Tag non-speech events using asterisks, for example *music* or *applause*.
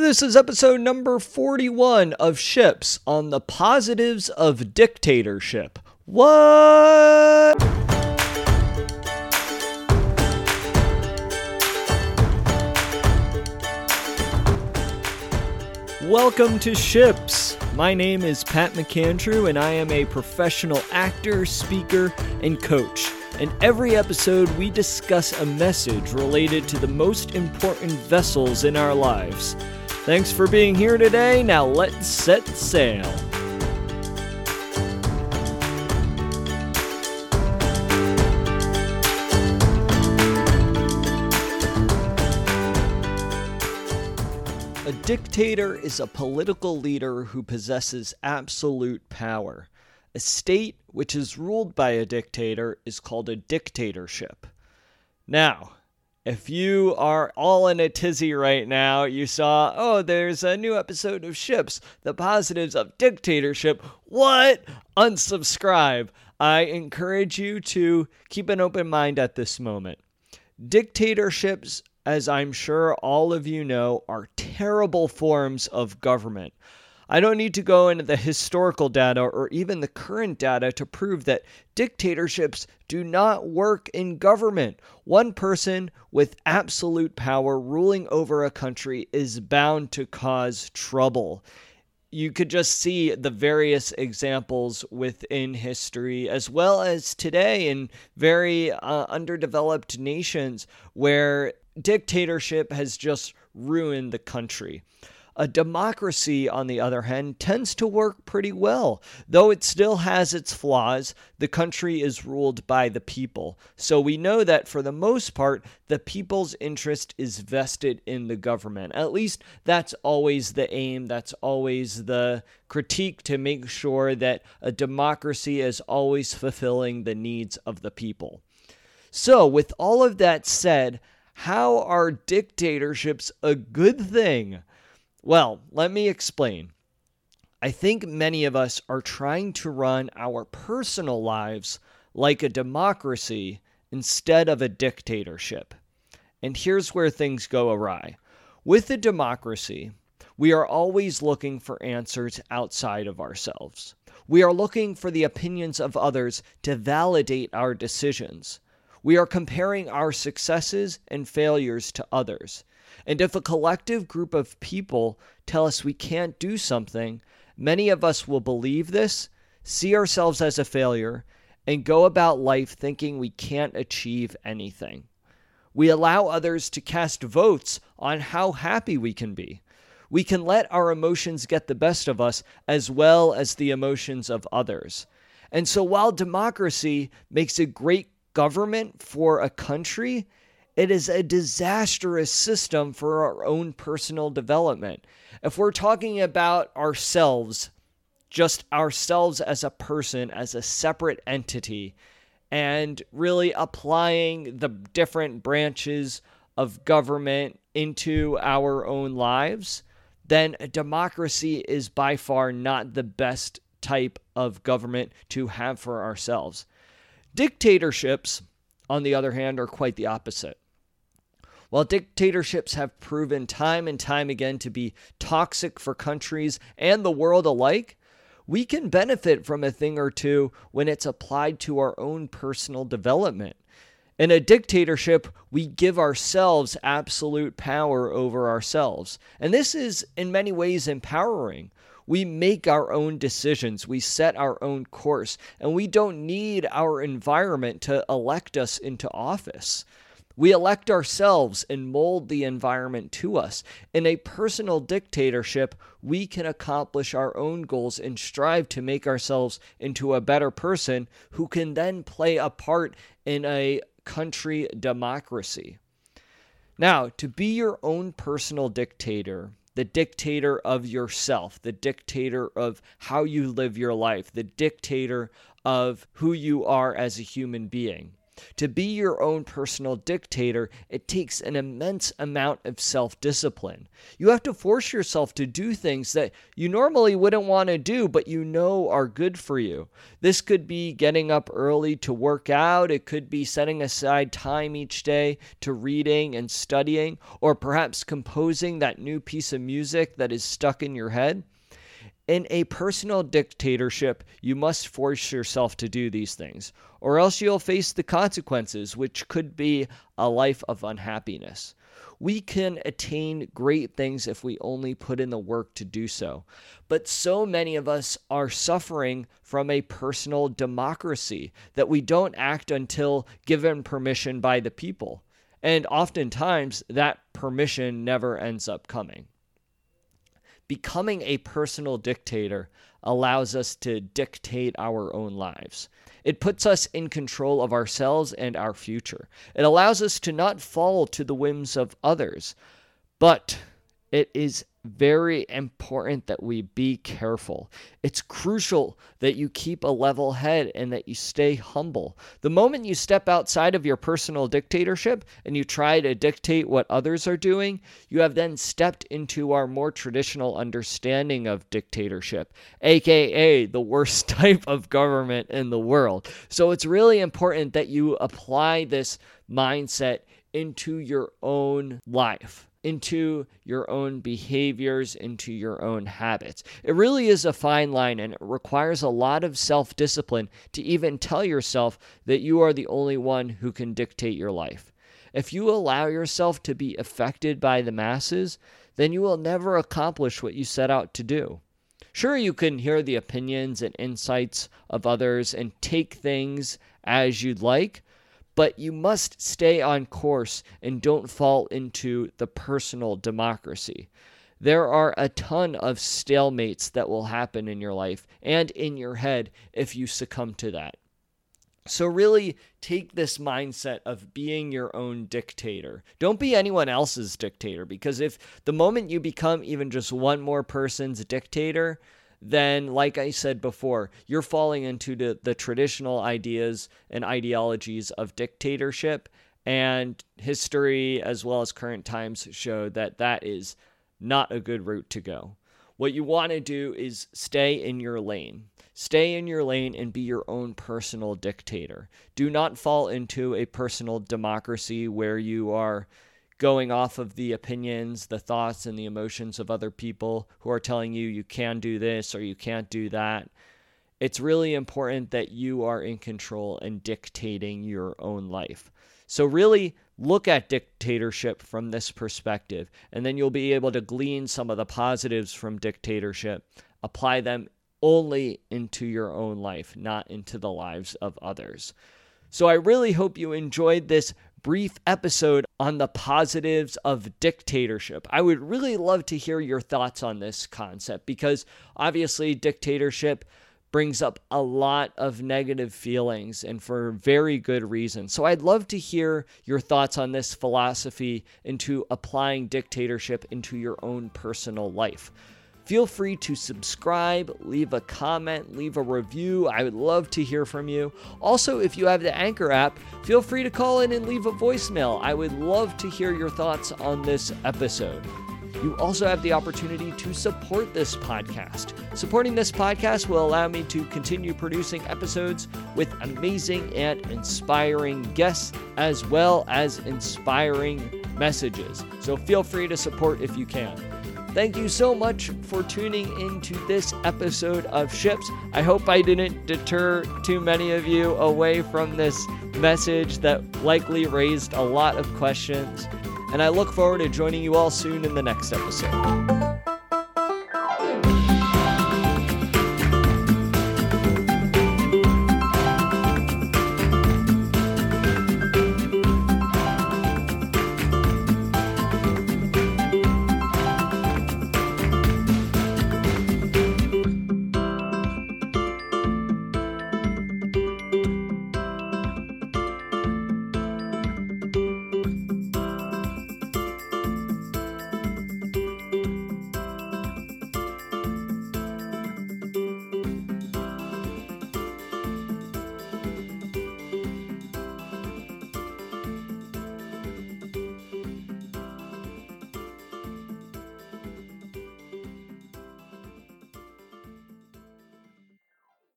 This is episode number 41 of Ships on the positives of dictatorship. What? Welcome to Ships. My name is Pat McAndrew, and I am a professional actor, speaker, and coach. In every episode, we discuss a message related to the most important vessels in our lives. Thanks for being here today. Now let's set sail. A dictator is a political leader who possesses absolute power. A state which is ruled by a dictator is called a dictatorship. Now, if you are all in a tizzy right now, you saw, oh, there's a new episode of Ships, the positives of dictatorship. What? Unsubscribe. I encourage you to keep an open mind at this moment. Dictatorships, as I'm sure all of you know, are terrible forms of government. I don't need to go into the historical data or even the current data to prove that dictatorships do not work in government. One person with absolute power ruling over a country is bound to cause trouble. You could just see the various examples within history, as well as today in very uh, underdeveloped nations where dictatorship has just ruined the country. A democracy, on the other hand, tends to work pretty well. Though it still has its flaws, the country is ruled by the people. So we know that for the most part, the people's interest is vested in the government. At least that's always the aim, that's always the critique to make sure that a democracy is always fulfilling the needs of the people. So, with all of that said, how are dictatorships a good thing? Well, let me explain. I think many of us are trying to run our personal lives like a democracy instead of a dictatorship. And here's where things go awry. With a democracy, we are always looking for answers outside of ourselves. We are looking for the opinions of others to validate our decisions. We are comparing our successes and failures to others. And if a collective group of people tell us we can't do something, many of us will believe this, see ourselves as a failure, and go about life thinking we can't achieve anything. We allow others to cast votes on how happy we can be. We can let our emotions get the best of us as well as the emotions of others. And so while democracy makes a great government for a country, it is a disastrous system for our own personal development. If we're talking about ourselves, just ourselves as a person, as a separate entity, and really applying the different branches of government into our own lives, then democracy is by far not the best type of government to have for ourselves. Dictatorships, on the other hand, are quite the opposite. While dictatorships have proven time and time again to be toxic for countries and the world alike, we can benefit from a thing or two when it's applied to our own personal development. In a dictatorship, we give ourselves absolute power over ourselves. And this is, in many ways, empowering. We make our own decisions, we set our own course, and we don't need our environment to elect us into office. We elect ourselves and mold the environment to us. In a personal dictatorship, we can accomplish our own goals and strive to make ourselves into a better person who can then play a part in a country democracy. Now, to be your own personal dictator, the dictator of yourself, the dictator of how you live your life, the dictator of who you are as a human being To be your own personal dictator, it takes an immense amount of self discipline. You have to force yourself to do things that you normally wouldn't want to do, but you know are good for you. This could be getting up early to work out, it could be setting aside time each day to reading and studying, or perhaps composing that new piece of music that is stuck in your head. In a personal dictatorship, you must force yourself to do these things, or else you'll face the consequences, which could be a life of unhappiness. We can attain great things if we only put in the work to do so. But so many of us are suffering from a personal democracy that we don't act until given permission by the people. And oftentimes, that permission never ends up coming becoming a personal dictator allows us to dictate our own lives. It puts us in control of ourselves and our future. It allows us to not fall to the whims of others, but it is very important that we be careful. It's crucial that you keep a level head and that you stay humble. The moment you step outside of your personal dictatorship and you try to dictate what others are doing, you have then stepped into our more traditional understanding of dictatorship, aka the worst *laughs* type of government in the world. So it's really important that you apply this mindset into your own life into your own behaviors, into your own habits. It really is a fine line and it requires a lot of self discipline to even tell yourself that you are the only one who can dictate your life. If you allow yourself to be affected by the masses, then you will never accomplish what you set out to do. Sure, you can hear the opinions and insights of others and take things as you'd like, but you must stay on course and don't fall into the personal democracy. There are a ton of stalemates that will happen in your life and in your head if you succumb to that. So, really take this mindset of being your own dictator. Don't be anyone else's dictator because if the moment you become even just one more person's dictator, then, like I said before, you're falling into the, the traditional ideas and ideologies of dictatorship. And history, as well as current times, show that that is not a good route to go. What you want to do is stay in your lane. Stay in your lane and be your own personal dictator. Do not fall into a personal democracy where you are going off of the opinions, the thoughts, and the emotions of other people who are telling you you can do this or you can't do that. It's really important that you are in control and dictating your own life. So, really look at dictatorship from this perspective, and then you'll be able to glean some of the positives from dictatorship, apply them only into your own life, not into the lives of others. So, I really hope you enjoyed this brief episode on the positives of dictatorship. I would really love to hear your thoughts on this concept because obviously, dictatorship brings up a lot of negative feelings and for very good reason. So I'd love to hear your thoughts on this philosophy into applying dictatorship into your own personal life. Feel free to subscribe, leave a comment, leave a review. I would love to hear from you. Also, if you have the Anchor app, feel free to call in and leave a voicemail. I would love to hear your thoughts on this episode. You also have the opportunity to support this podcast. Supporting this podcast will allow me to continue producing episodes with amazing and inspiring guests, as well as inspiring messages. So feel free to support if you can. Thank you so much for tuning into this episode of Ships. I hope I didn't deter too many of you away from this message that likely raised a lot of questions. And I look forward to joining you all soon in the next episode.